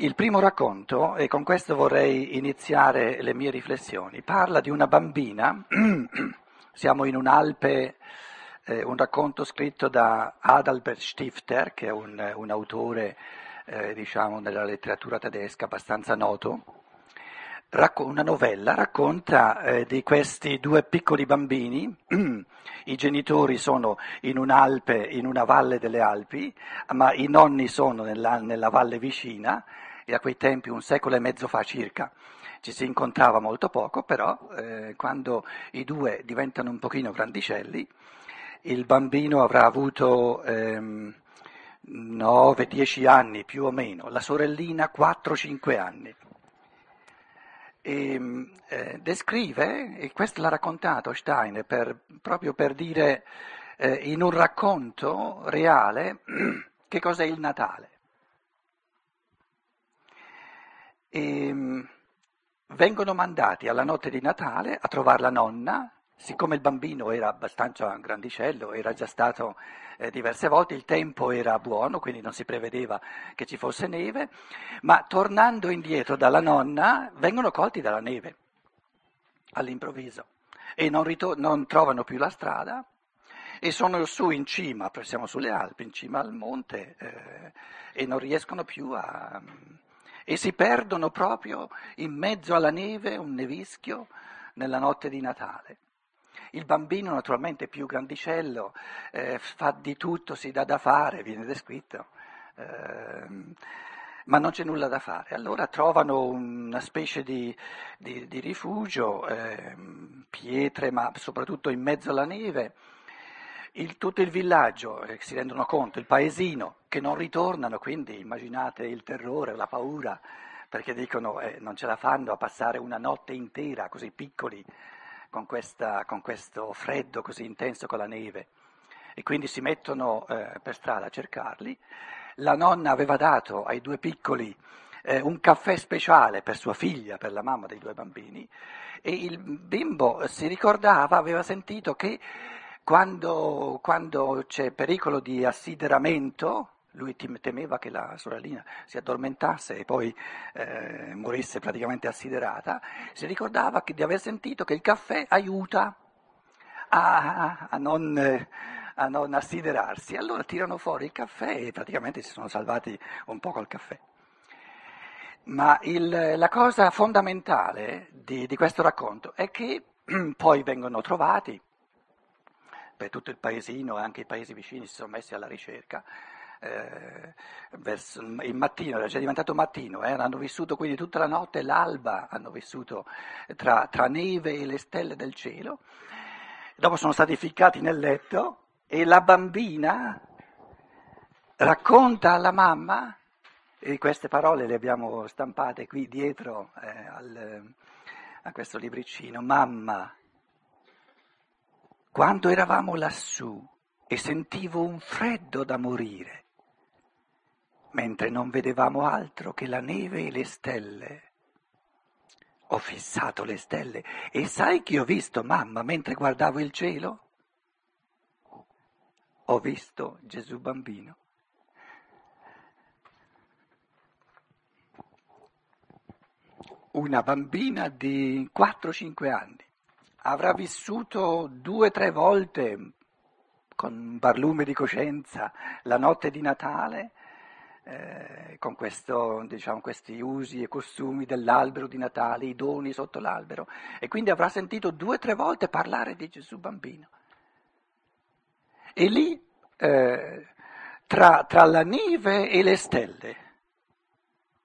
Il primo racconto, e con questo vorrei iniziare le mie riflessioni, parla di una bambina, siamo in un'Alpe, eh, un racconto scritto da Adalbert Stifter, che è un, un autore eh, diciamo, nella letteratura tedesca abbastanza noto, una novella racconta eh, di questi due piccoli bambini, i genitori sono in un'Alpe, in una valle delle Alpi, ma i nonni sono nella, nella valle vicina e a quei tempi, un secolo e mezzo fa circa, ci si incontrava molto poco, però eh, quando i due diventano un pochino grandicelli, il bambino avrà avuto ehm, 9-10 anni più o meno, la sorellina 4-5 anni. E, eh, descrive, e questo l'ha raccontato Stein per, proprio per dire eh, in un racconto reale che cos'è il Natale. E mm, vengono mandati alla notte di Natale a trovare la nonna, siccome il bambino era abbastanza grandicello, era già stato eh, diverse volte, il tempo era buono, quindi non si prevedeva che ci fosse neve, ma tornando indietro dalla nonna vengono colti dalla neve all'improvviso. E non, ritor- non trovano più la strada e sono su in cima, siamo sulle Alpi, in cima al monte eh, e non riescono più a e si perdono proprio in mezzo alla neve, un nevischio, nella notte di Natale. Il bambino naturalmente più grandicello eh, fa di tutto, si dà da fare, viene descritto, eh, ma non c'è nulla da fare. Allora trovano una specie di, di, di rifugio, eh, pietre, ma soprattutto in mezzo alla neve il, tutto il villaggio, eh, si rendono conto, il paesino, che non ritornano, quindi immaginate il terrore, la paura, perché dicono eh, non ce la fanno a passare una notte intera così piccoli, con, questa, con questo freddo così intenso con la neve. E quindi si mettono eh, per strada a cercarli. La nonna aveva dato ai due piccoli eh, un caffè speciale per sua figlia, per la mamma dei due bambini, e il bimbo si ricordava, aveva sentito che quando, quando c'è pericolo di assideramento, lui temeva che la sorellina si addormentasse e poi eh, morisse praticamente assiderata, si ricordava di aver sentito che il caffè aiuta a, a, non, a, non, assiderarsi. Allora tirano fuori il caffè e praticamente si sono salvati un po' col caffè. Ma il, la cosa fondamentale di, di questo racconto è che poi vengono trovati per tutto il paesino e anche i paesi vicini si sono messi alla ricerca. Eh, verso, il mattino, era già diventato mattino, eh, hanno vissuto quindi tutta la notte, l'alba, hanno vissuto tra, tra neve e le stelle del cielo. Dopo sono stati ficcati nel letto e la bambina racconta alla mamma, e queste parole le abbiamo stampate qui dietro eh, al, a questo libricino, mamma, quando eravamo lassù e sentivo un freddo da morire, mentre non vedevamo altro che la neve e le stelle. Ho fissato le stelle e sai che ho visto mamma mentre guardavo il cielo? Ho visto Gesù bambino. Una bambina di 4-5 anni avrà vissuto due o tre volte con barlume di coscienza la notte di Natale, eh, con questo, diciamo, questi usi e costumi dell'albero di Natale, i doni sotto l'albero, e quindi avrà sentito due o tre volte parlare di Gesù bambino. E lì, eh, tra, tra la neve e le stelle,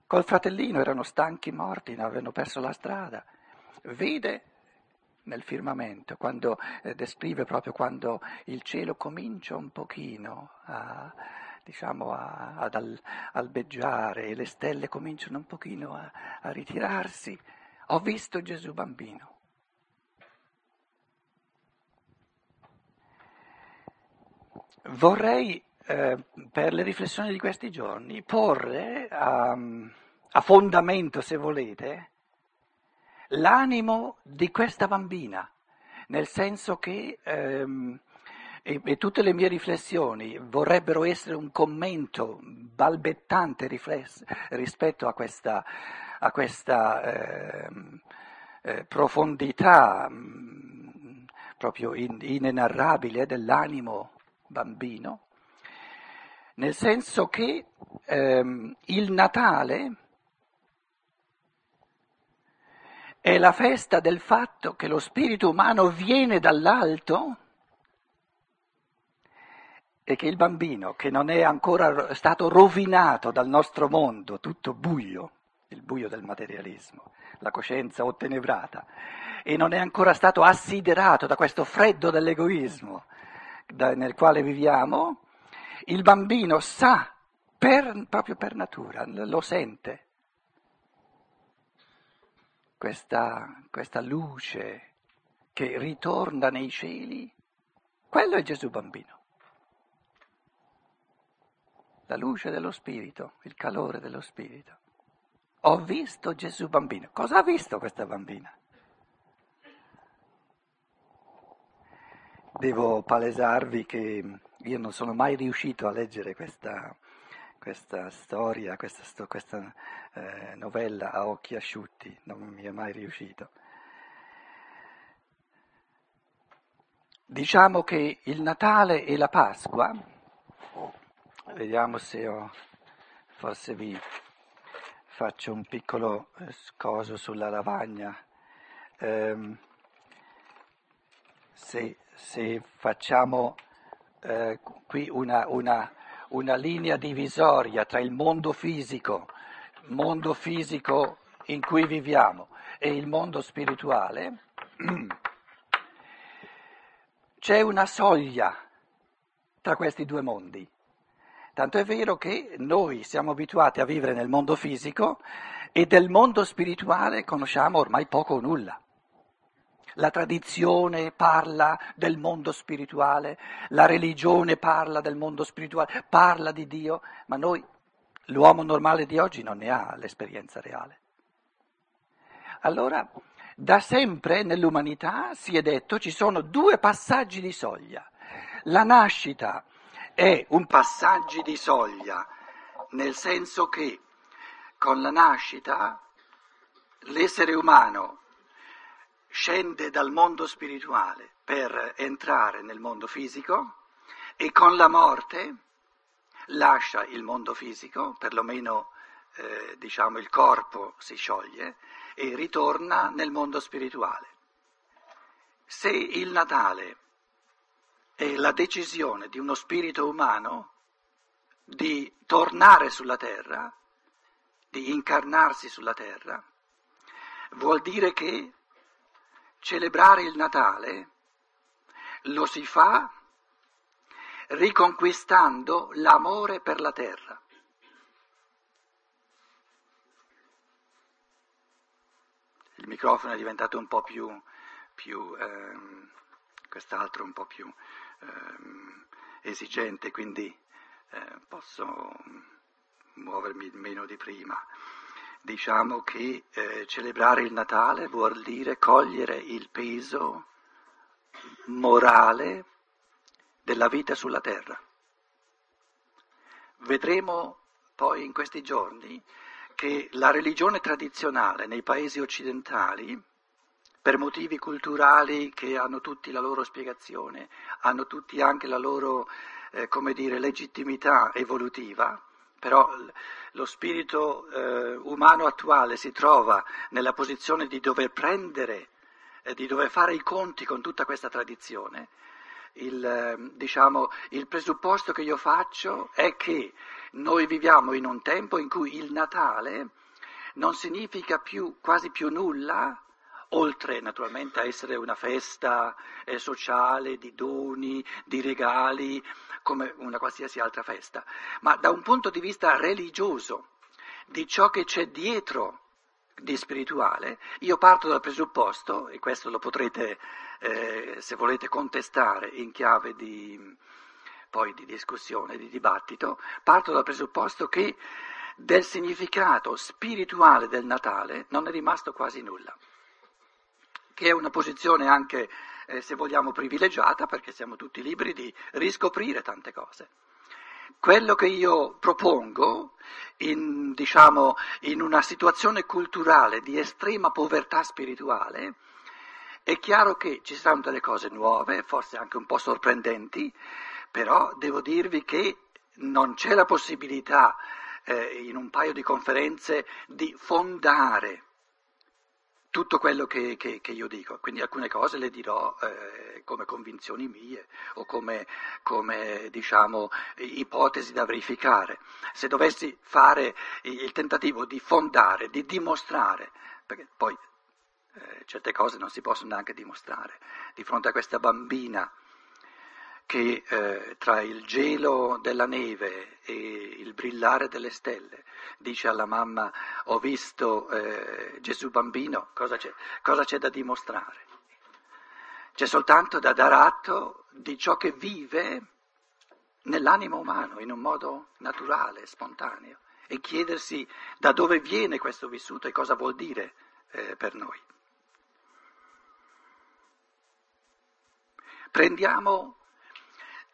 col fratellino erano stanchi morti, avevano perso la strada, vede nel firmamento, quando eh, descrive proprio quando il cielo comincia un pochino a, diciamo, a, ad al, albeggiare e le stelle cominciano un pochino a, a ritirarsi. Ho visto Gesù bambino. Vorrei, eh, per le riflessioni di questi giorni, porre a, a fondamento, se volete, l'animo di questa bambina, nel senso che ehm, E, e, tutte le mie riflessioni vorrebbero essere un commento balbettante rifless, rispetto a questa, a questa eh, eh, profondità mh, mm, proprio in, inenarrabile dell'animo bambino, nel senso che ehm, il Natale è la festa del fatto che lo spirito umano viene dall'alto e che il bambino, che non è ancora stato rovinato dal nostro mondo, tutto buio, il buio del materialismo, la coscienza ottenebrata, e non è ancora stato assiderato da questo freddo dell'egoismo nel quale viviamo, il bambino sa per, proprio per natura, lo sente, questa, questa luce che ritorna nei cieli, quello è Gesù bambino la luce dello Spirito, il calore dello Spirito. Ho visto Gesù bambino. Cosa ha visto questa bambina? Devo palesarvi che io non sono mai riuscito a leggere questa, questa storia, questa, questa eh, novella a occhi asciutti, non mi è mai riuscito. Diciamo che il Natale e la Pasqua Vediamo se ho, forse vi faccio un piccolo eh, scoso sulla lavagna. Eh, se, se, facciamo eh, qui una, una, una linea divisoria tra il mondo fisico, mondo fisico in cui viviamo, e il mondo spirituale, c'è una soglia tra questi due mondi. Tanto è vero che noi siamo abituati a vivere nel mondo fisico e del mondo spirituale conosciamo ormai poco o nulla. La tradizione parla del mondo spirituale, la religione parla del mondo spirituale, parla di Dio, ma noi, l'uomo normale di oggi, non ne ha l'esperienza reale. Allora, da sempre nell'umanità si è detto ci sono due passaggi di soglia. La nascita è un passaggio di soglia, nel senso che con la nascita l'essere umano scende dal mondo spirituale per entrare nel mondo fisico e con la morte lascia il mondo fisico, perlomeno eh, diciamo il corpo si scioglie e ritorna nel mondo spirituale. Se il Natale è la decisione di uno spirito umano di tornare sulla terra, di incarnarsi sulla terra, vuol dire che celebrare il Natale lo si fa riconquistando l'amore per la terra. Il microfono è diventato un po' più, più ehm, quest'altro un po' più ehm, esigente, quindi eh, posso muovermi meno di prima. Diciamo che eh, celebrare il Natale vuol dire cogliere il peso morale della vita sulla terra. Vedremo poi in questi giorni che la religione tradizionale nei paesi occidentali per motivi culturali che hanno tutti la loro spiegazione, hanno tutti anche la loro, eh, dire, legittimità evolutiva, però lo spirito eh, umano attuale si trova nella posizione di dover prendere, eh, di dover fare i conti con tutta questa tradizione. Il, ehm, diciamo, il presupposto che io faccio è che noi viviamo in un tempo in cui il Natale non significa più, quasi più nulla oltre naturalmente a essere una festa eh, sociale di doni, di regali, come una qualsiasi altra festa, ma da un punto di vista religioso, di ciò che c'è dietro di spirituale, io parto dal presupposto, e questo lo potrete, eh, se volete, contestare in chiave di, poi di discussione, di dibattito, parto dal presupposto che del significato spirituale del Natale non è rimasto quasi nulla che è una posizione anche eh, se vogliamo, privilegiata perché siamo tutti liberi di riscoprire tante cose. Quello che io propongo in, diciamo, in una situazione culturale di estrema povertà spirituale, è chiaro che ci saranno delle cose nuove, forse anche un po' sorprendenti, però devo dirvi che non c'è la possibilità eh, in un paio di conferenze di fondare tutto quello che, che, che, io dico, quindi alcune cose le dirò eh, come convinzioni mie o come, come diciamo, ipotesi da verificare. Se dovessi fare il tentativo di fondare, di dimostrare, perché poi eh, certe cose non si possono neanche dimostrare, di fronte a questa bambina che eh, tra il gelo della neve e il brillare delle stelle dice alla mamma ho visto eh, Gesù bambino, cosa c'è, cosa c'è da dimostrare? C'è soltanto da dar atto di ciò che vive nell'animo umano in un modo naturale, spontaneo e chiedersi da dove viene questo vissuto e cosa vuol dire eh, per noi. Prendiamo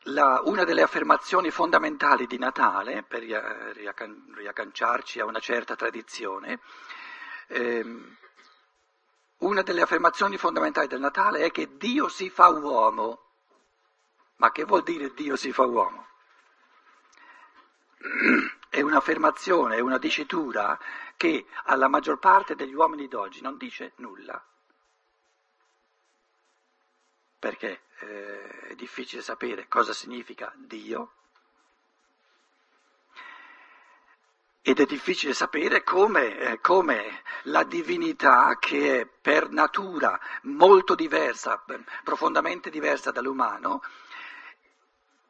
la, una delle affermazioni fondamentali di Natale, per riagganciarci a una certa tradizione, ehm, una delle affermazioni fondamentali del Natale è che Dio si fa uomo. Ma che vuol dire Dio si fa uomo? È un'affermazione, è una dicitura che alla maggior parte degli uomini d'oggi non dice nulla. Perché? Eh, è difficile sapere cosa significa Dio ed è difficile sapere come, eh, come, la divinità, che è per natura molto diversa, profondamente diversa dall'umano,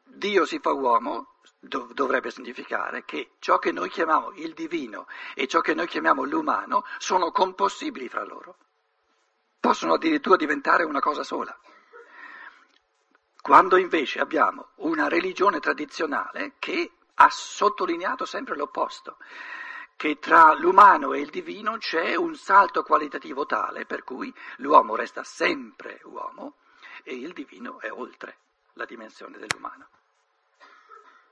Dio si fa uomo, dov- dovrebbe significare che ciò che noi chiamiamo il divino e ciò che noi chiamiamo l'umano sono compossibili fra loro, possono addirittura diventare una cosa sola. Quando invece abbiamo una religione tradizionale che ha sottolineato sempre l'opposto, che tra l'umano e il divino c'è un salto qualitativo tale per cui l'uomo resta sempre uomo e il divino è oltre la dimensione dell'umano.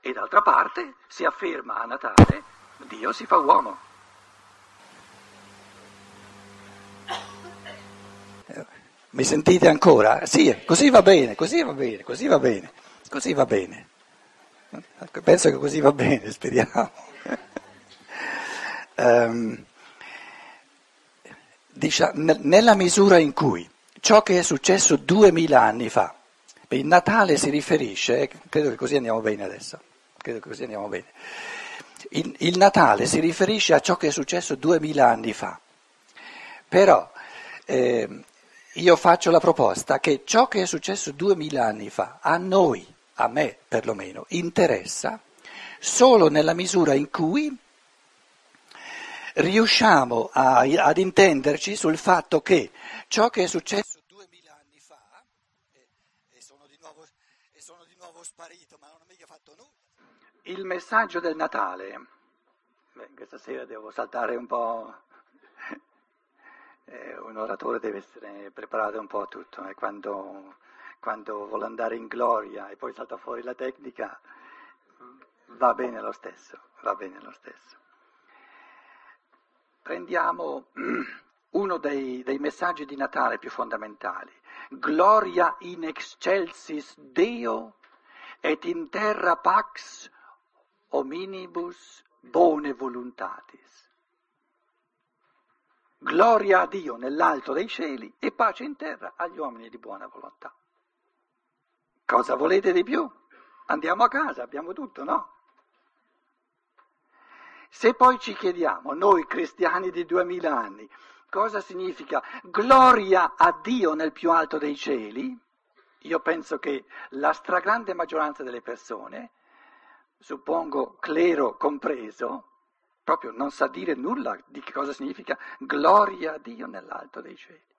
E d'altra parte si afferma a Natale Dio si fa uomo. Mi sentite ancora? Sì, così va bene, così va bene, così va bene, così va bene. Penso che così va bene, speriamo. um, diciamo, nella misura in cui ciò che è successo duemila anni fa, il Natale si riferisce, credo che così andiamo bene adesso, credo che così andiamo bene, il, il Natale si riferisce a ciò che è successo duemila anni fa, però eh, io faccio la proposta che ciò che è successo duemila anni fa, a noi, a me perlomeno, interessa solo nella misura in cui riusciamo a, ad intenderci sul fatto che ciò che è successo duemila anni fa, e, e, nuovo, e, sono di nuovo, sparito, ma non ho mica fatto nulla. Il messaggio del Natale, beh, questa sera devo saltare un po' eh, un oratore deve essere preparato un po' a tutto e eh. quando, quando vuole andare in gloria e poi salta fuori la tecnica va bene lo stesso, va bene lo stesso. Prendiamo uno dei, dei messaggi di Natale più fondamentali. Gloria in excelsis Deo et in terra pax hominibus bone voluntatis. Gloria a Dio nell'alto dei cieli e pace in terra agli uomini di buona volontà. Cosa volete di più? Andiamo a casa, abbiamo tutto, no? Se poi ci chiediamo, noi cristiani di duemila anni, cosa significa gloria a Dio nel più alto dei cieli, io penso che la stragrande maggioranza delle persone, suppongo clero compreso, proprio non sa dire nulla di che cosa significa gloria a Dio nell'alto dei cieli.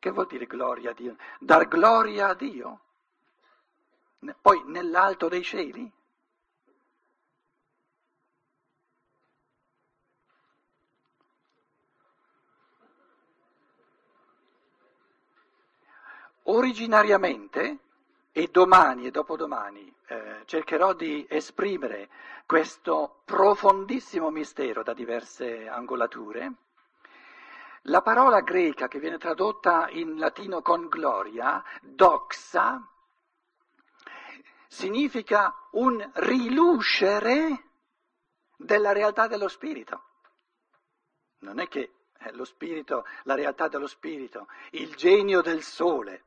Che vuol dire gloria a Dio? Dar gloria a Dio? Poi nell'alto dei cieli? originariamente, e domani e dopodomani eh, cercherò di esprimere questo profondissimo mistero da diverse angolature, la parola greca che viene tradotta in latino con gloria, doxa, significa un rilucere della realtà dello spirito. Non è che lo spirito, la realtà dello spirito, il genio del sole,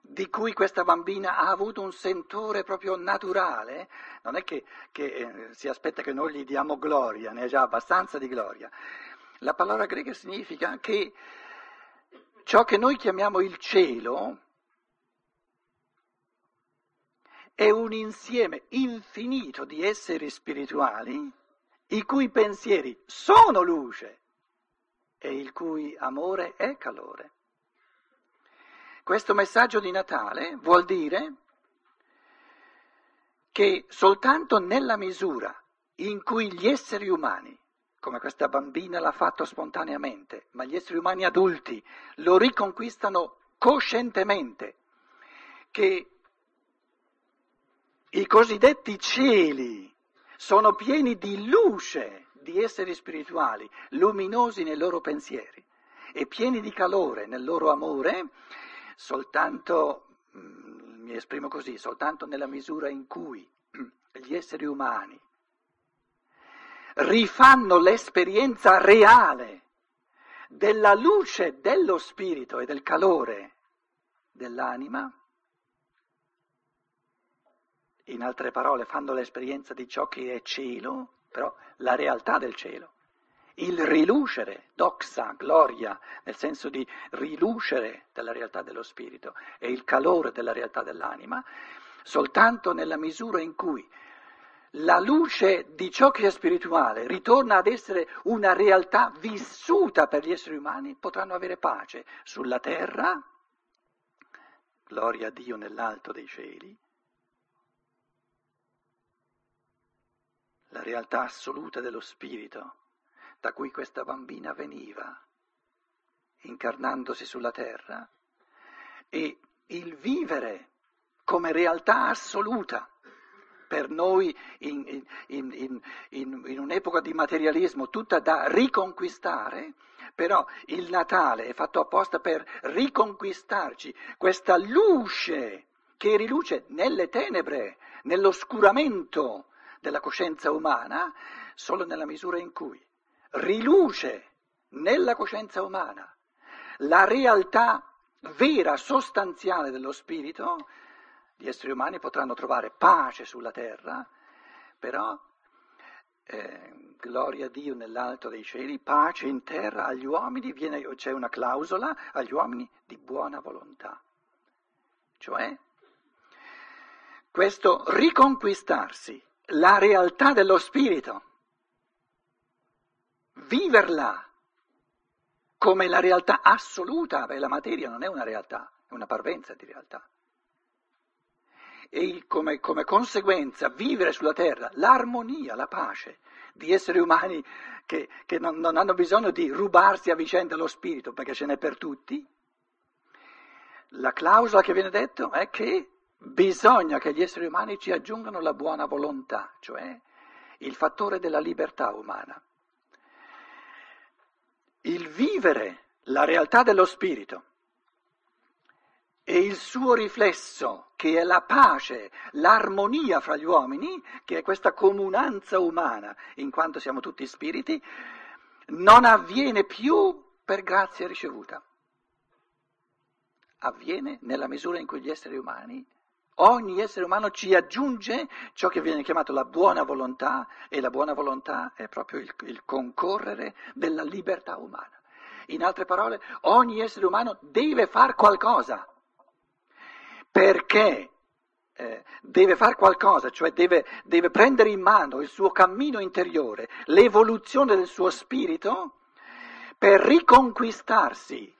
di cui questa bambina ha avuto un sentore proprio naturale, non è che, che eh, si aspetta che noi gli diamo gloria, ne ha già abbastanza di gloria. La parola greca significa che ciò che noi chiamiamo il cielo è un insieme infinito di esseri spirituali i cui pensieri sono luce e il cui amore è calore. Questo messaggio di Natale vuol dire che soltanto nella misura in cui gli esseri umani, come questa bambina l'ha fatto spontaneamente, ma gli esseri umani adulti lo riconquistano coscientemente, che i cosiddetti cieli sono pieni di luce di esseri spirituali, luminosi nei loro pensieri e pieni di calore nel loro amore, soltanto, mm, mi esprimo così, soltanto nella misura in cui gli esseri umani rifanno l'esperienza reale della luce dello spirito e del calore dell'anima, in altre parole fanno l'esperienza di ciò che è cielo, però la realtà del cielo, il rilucere, doxa, gloria, nel senso di rilucere della realtà dello spirito e il calore della realtà dell'anima, soltanto nella misura in cui la luce di ciò che è spirituale ritorna ad essere una realtà vissuta per gli esseri umani, potranno avere pace sulla terra, gloria a Dio nell'alto dei cieli, la realtà assoluta dello spirito da cui questa bambina veniva, incarnandosi sulla terra, e il vivere come realtà assoluta per noi in, in, in, in, un'epoca di materialismo tutta da riconquistare, però il Natale è fatto apposta per riconquistarci questa luce che riluce nelle tenebre, nell'oscuramento della coscienza umana, solo nella misura in cui riluce nella coscienza umana la realtà vera, sostanziale dello spirito, gli esseri umani potranno trovare pace sulla terra, però eh, gloria a Dio nell'alto dei cieli, pace in terra agli uomini, viene, c'è una clausola agli uomini di buona volontà. Cioè, questo riconquistarsi la realtà dello spirito, viverla come la realtà assoluta, beh, la materia non è una realtà, è una parvenza di realtà. E come, come conseguenza vivere sulla terra l'armonia, la pace di esseri umani che, che non, non hanno bisogno di rubarsi a vicenda lo spirito perché ce n'è per tutti, la clausola che viene detto è che bisogna che gli esseri umani ci aggiungano la buona volontà, cioè il fattore della libertà umana. Il vivere la realtà dello spirito e il suo riflesso, che è la pace, l'armonia fra gli uomini, che è questa comunanza umana, in quanto siamo tutti spiriti, non avviene più per grazia ricevuta. Avviene nella misura in cui gli esseri umani Ogni essere umano ci aggiunge ciò che viene chiamato la buona volontà e la buona volontà è proprio il, il concorrere della libertà umana. In altre parole, ogni essere umano deve fare qualcosa perché eh, deve fare qualcosa, cioè deve, deve prendere in mano il suo cammino interiore, l'evoluzione del suo spirito per riconquistarsi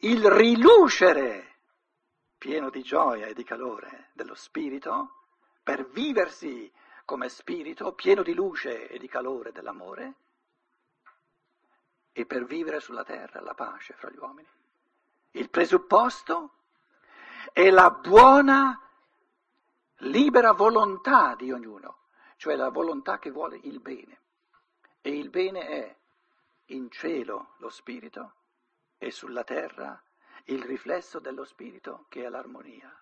il rilucere pieno di gioia e di calore dello spirito, per viversi come spirito pieno di luce e di calore dell'amore e per vivere sulla terra la pace fra gli uomini. Il presupposto è la buona, libera volontà di ognuno, cioè la volontà che vuole il bene. E il bene è in cielo lo spirito e sulla terra il riflesso dello spirito che è l'armonia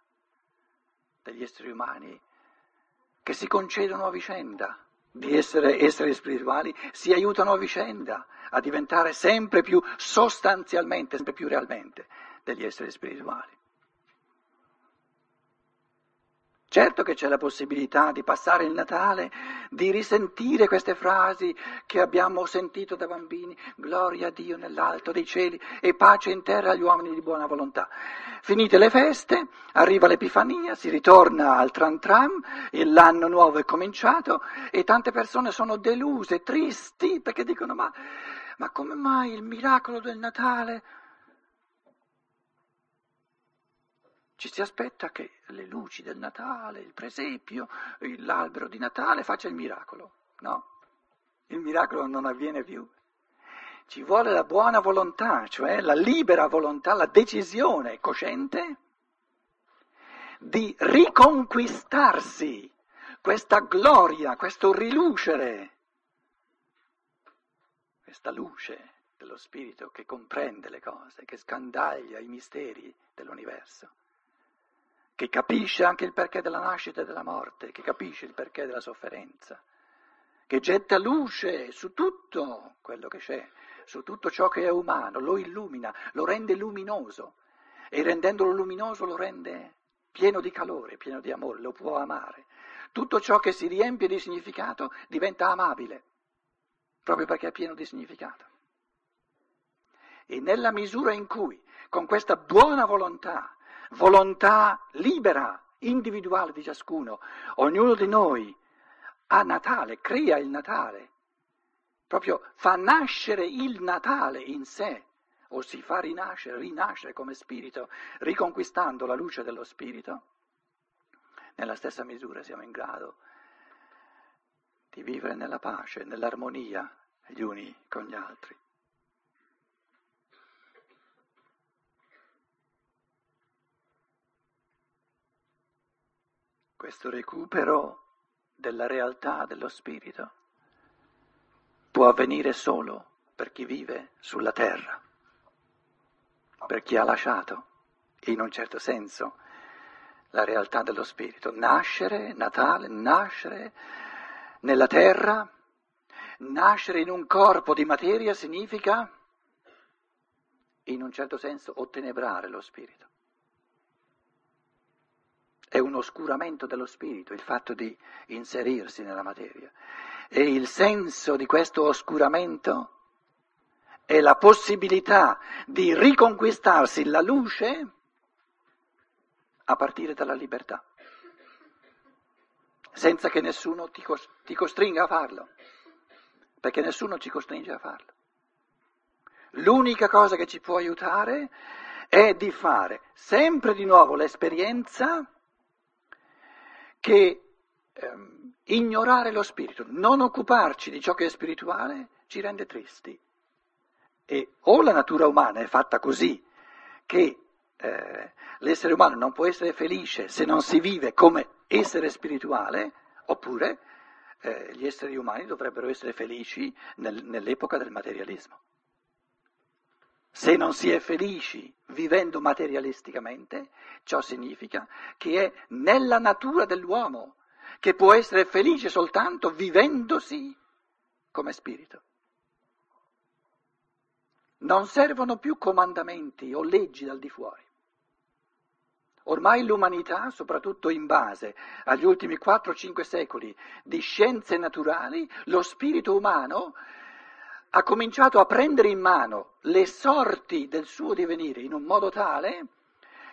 degli esseri umani che si concedono a vicenda di essere esseri spirituali, si aiutano a vicenda a diventare sempre più sostanzialmente, sempre più realmente degli esseri spirituali. Certo che c'è la possibilità di passare il Natale, di risentire queste frasi che abbiamo sentito da bambini, gloria a Dio nell'alto dei cieli e pace in terra agli uomini di buona volontà. Finite le feste, arriva l'Epifania, si ritorna al tram tram, l'anno nuovo è cominciato e tante persone sono deluse, tristi, perché dicono ma, ma come mai il miracolo del Natale? Ci si aspetta che le luci del Natale, il presepio, l'albero di Natale faccia il miracolo. No, il miracolo non avviene più. Ci vuole la buona volontà, cioè la libera volontà, la decisione cosciente di riconquistarsi questa gloria, questo rilucere, questa luce dello spirito che comprende le cose, che scandaglia i misteri dell'universo che capisce anche il perché della nascita e della morte, che capisce il perché della sofferenza, che getta luce su tutto quello che c'è, su tutto ciò che è umano, lo illumina, lo rende luminoso e rendendolo luminoso lo rende pieno di calore, pieno di amore, lo può amare. Tutto ciò che si riempie di significato diventa amabile, proprio perché è pieno di significato. E nella misura in cui, con questa buona volontà, volontà libera, individuale di ciascuno. Ognuno di noi ha Natale, crea il Natale, proprio fa nascere il Natale in sé, o si fa rinascere, rinascere come spirito, riconquistando la luce dello spirito. Nella stessa misura siamo in grado di vivere nella pace, nell'armonia gli uni con gli altri. Questo recupero della realtà dello spirito può avvenire solo per chi vive sulla terra, per chi ha lasciato, in un certo senso, la realtà dello spirito. Nascere, Natale, nascere nella terra, nascere in un corpo di materia significa, in un certo senso, ottenebrare lo spirito. È un oscuramento dello spirito il fatto di inserirsi nella materia. E il senso di questo oscuramento è la possibilità di riconquistarsi la luce a partire dalla libertà, senza che nessuno ti, costringa a farlo, perché nessuno ci costringe a farlo. L'unica cosa che ci può aiutare è di fare sempre di nuovo l'esperienza che ehm, ignorare lo spirito, non occuparci di ciò che è spirituale, ci rende tristi. E o la natura umana è fatta così che eh, l'essere umano non può essere felice se non si vive come essere spirituale, oppure eh, gli esseri umani dovrebbero essere felici nel, nell'epoca del materialismo. Se non si è felici vivendo materialisticamente, ciò significa che è nella natura dell'uomo che può essere felice soltanto vivendosi come spirito. Non servono più comandamenti o leggi dal di fuori. Ormai l'umanità, soprattutto in base agli ultimi 4-5 secoli di scienze naturali, lo spirito umano ha cominciato a prendere in mano le sorti del suo divenire in un modo tale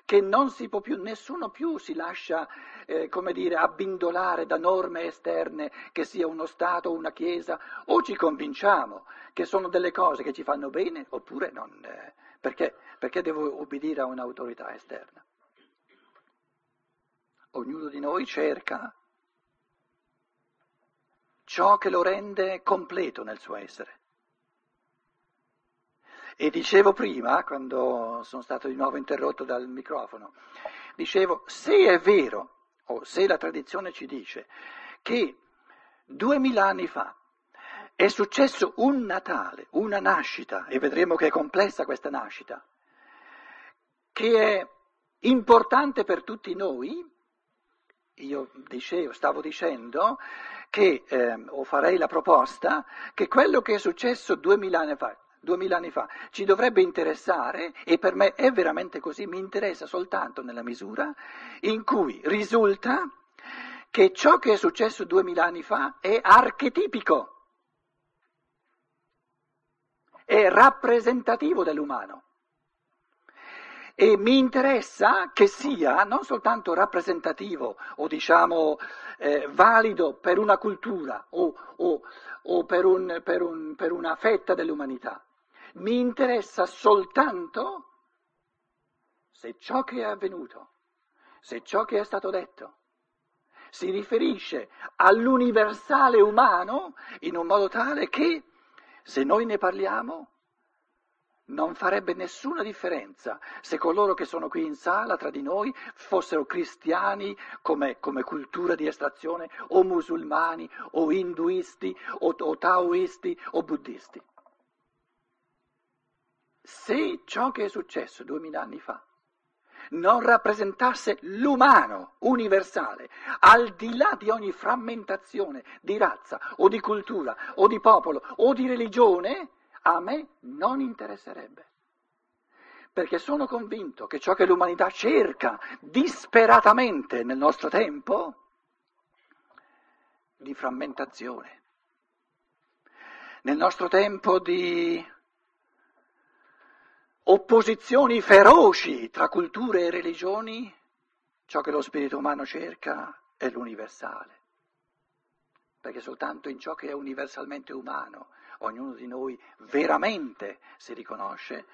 che non si può più, nessuno più si lascia, eh, come dire, abbindolare da norme esterne, che sia uno Stato o una Chiesa, o ci convinciamo che sono delle cose che ci fanno bene, oppure non. Eh, perché? Perché devo obbedire a un'autorità esterna? Ognuno di noi cerca ciò che lo rende completo nel suo essere. E dicevo prima, quando sono stato di nuovo interrotto dal microfono, dicevo, se è vero, o se la tradizione ci dice, che duemila anni fa è successo un Natale, una nascita, e vedremo che è complessa questa nascita, che è importante per tutti noi, io dicevo, stavo dicendo che, eh, o farei la proposta, che quello che è successo duemila anni fa, duemila anni fa ci dovrebbe interessare, e per me è veramente così, mi interessa soltanto nella misura in cui risulta che ciò che è successo duemila anni fa è archetipico, è rappresentativo dell'umano. E mi interessa che sia non soltanto rappresentativo o diciamo eh, valido per una cultura o, o, o per, un, per, un, per una fetta dell'umanità, mi interessa soltanto se ciò che è avvenuto, se ciò che è stato detto, si riferisce all'universale umano in un modo tale che se noi ne parliamo non farebbe nessuna differenza se coloro che sono qui in sala tra di noi fossero cristiani come, come cultura di estrazione o musulmani o induisti o, o taoisti o buddisti. Se ciò che è successo duemila anni fa non rappresentasse l'umano universale, al di là di ogni frammentazione di razza o di cultura o di popolo o di religione, a me non interesserebbe. Perché sono convinto che ciò che l'umanità cerca disperatamente nel nostro tempo, di frammentazione, nel nostro tempo di opposizioni feroci tra culture e religioni, ciò che lo spirito umano cerca è l'universale. Perché soltanto in ciò che è universalmente umano ognuno di noi veramente si riconosce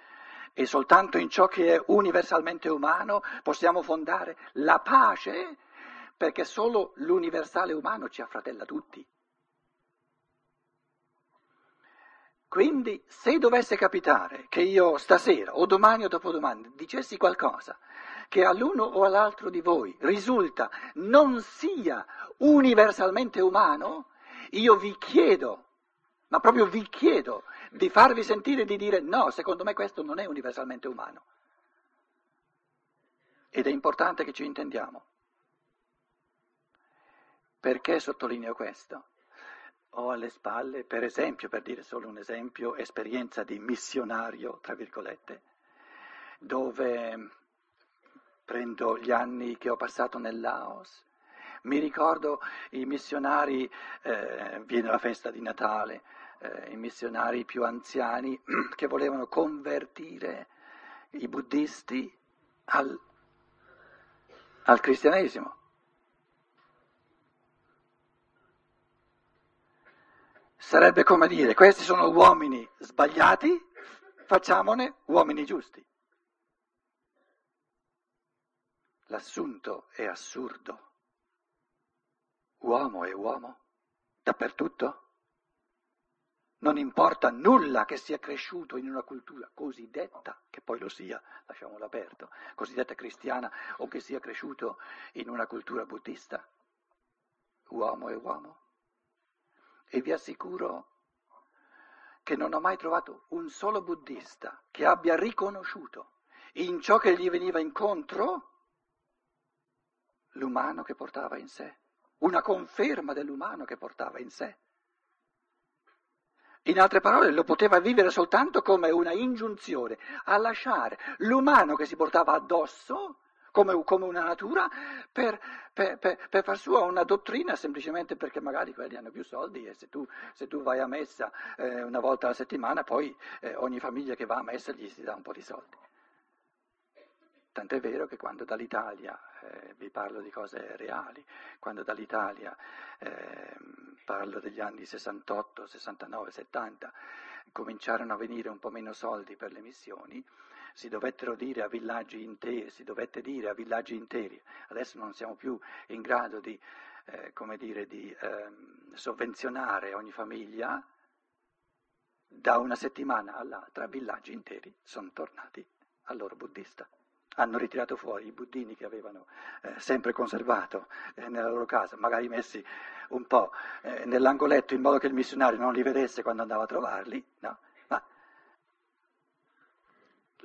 e soltanto in ciò che è universalmente umano possiamo fondare la pace perché solo l'universale umano ci affratella tutti. Quindi se dovesse capitare che io stasera o domani o dopodomani dicessi qualcosa che all'uno o all'altro di voi risulta non sia universalmente umano, io vi chiedo, ma proprio vi chiedo di farvi sentire di dire no, secondo me questo non è universalmente umano. Ed è importante che ci intendiamo. Perché sottolineo questo? Ho alle spalle, per esempio, per dire solo un esempio, esperienza di missionario, tra virgolette, dove prendo gli anni che ho passato nel Laos. Mi ricordo i missionari, eh, viene la festa di Natale, eh, i missionari più anziani che volevano convertire i buddisti al, al cristianesimo. Sarebbe come dire, questi sono uomini sbagliati, facciamone uomini giusti. L'assunto è assurdo. Uomo è uomo, dappertutto. Non importa nulla che sia cresciuto in una cultura cosiddetta, che poi lo sia, lasciamolo aperto, cosiddetta cristiana o che sia cresciuto in una cultura buddista. Uomo è uomo e vi assicuro che non ho mai trovato un solo buddista che abbia riconosciuto in ciò che gli veniva incontro l'umano che portava in sé, una conferma dell'umano che portava in sé. In altre parole, lo poteva vivere soltanto come una ingiunzione a lasciare l'umano che si portava addosso come, come una natura per, per, per, per, far sua una dottrina semplicemente perché magari quelli hanno più soldi e se tu, se tu vai a messa eh, una volta alla settimana poi eh, ogni famiglia che va a messa gli si dà un po' di soldi. Tant'è vero che quando dall'Italia, eh, vi parlo di cose reali, quando dall'Italia, eh, parlo degli anni 68, 69, 70, cominciarono a venire un po' meno soldi per le missioni, si dovettero dire a villaggi interi, si dovette dire a villaggi interi, adesso non siamo più in grado di, eh, come dire, di eh, sovvenzionare ogni famiglia, da una settimana all'altra villaggi interi sono tornati al loro buddista, hanno ritirato fuori i buddini che avevano eh, sempre conservato eh, nella loro casa, magari messi un po' eh, nell'angoletto in modo che il missionario non li vedesse quando andava a trovarli, no?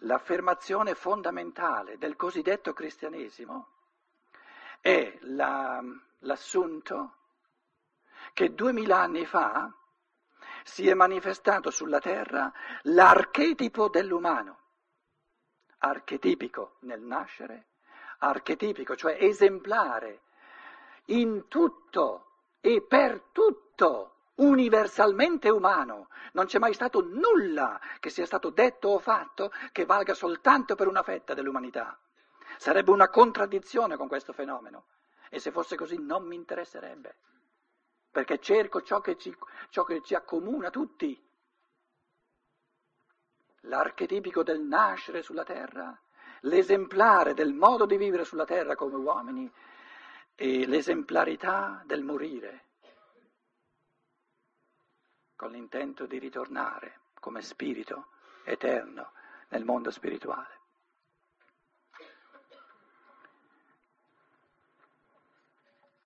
Ma l'affermazione fondamentale del cosiddetto cristianesimo è la, l'assunto che duemila anni fa si è manifestato sulla terra l'archetipo dell'umano archetipico nel nascere, archetipico, cioè esemplare, in tutto e per tutto, universalmente umano. Non c'è mai stato nulla che sia stato detto o fatto che valga soltanto per una fetta dell'umanità. Sarebbe una contraddizione con questo fenomeno e se fosse così non mi interesserebbe, perché cerco ciò che ci, ciò che ci accomuna tutti l'archetipico del nascere sulla terra, l'esemplare del modo di vivere sulla terra come uomini e l'esemplarità del morire, con l'intento di ritornare come spirito eterno nel mondo spirituale.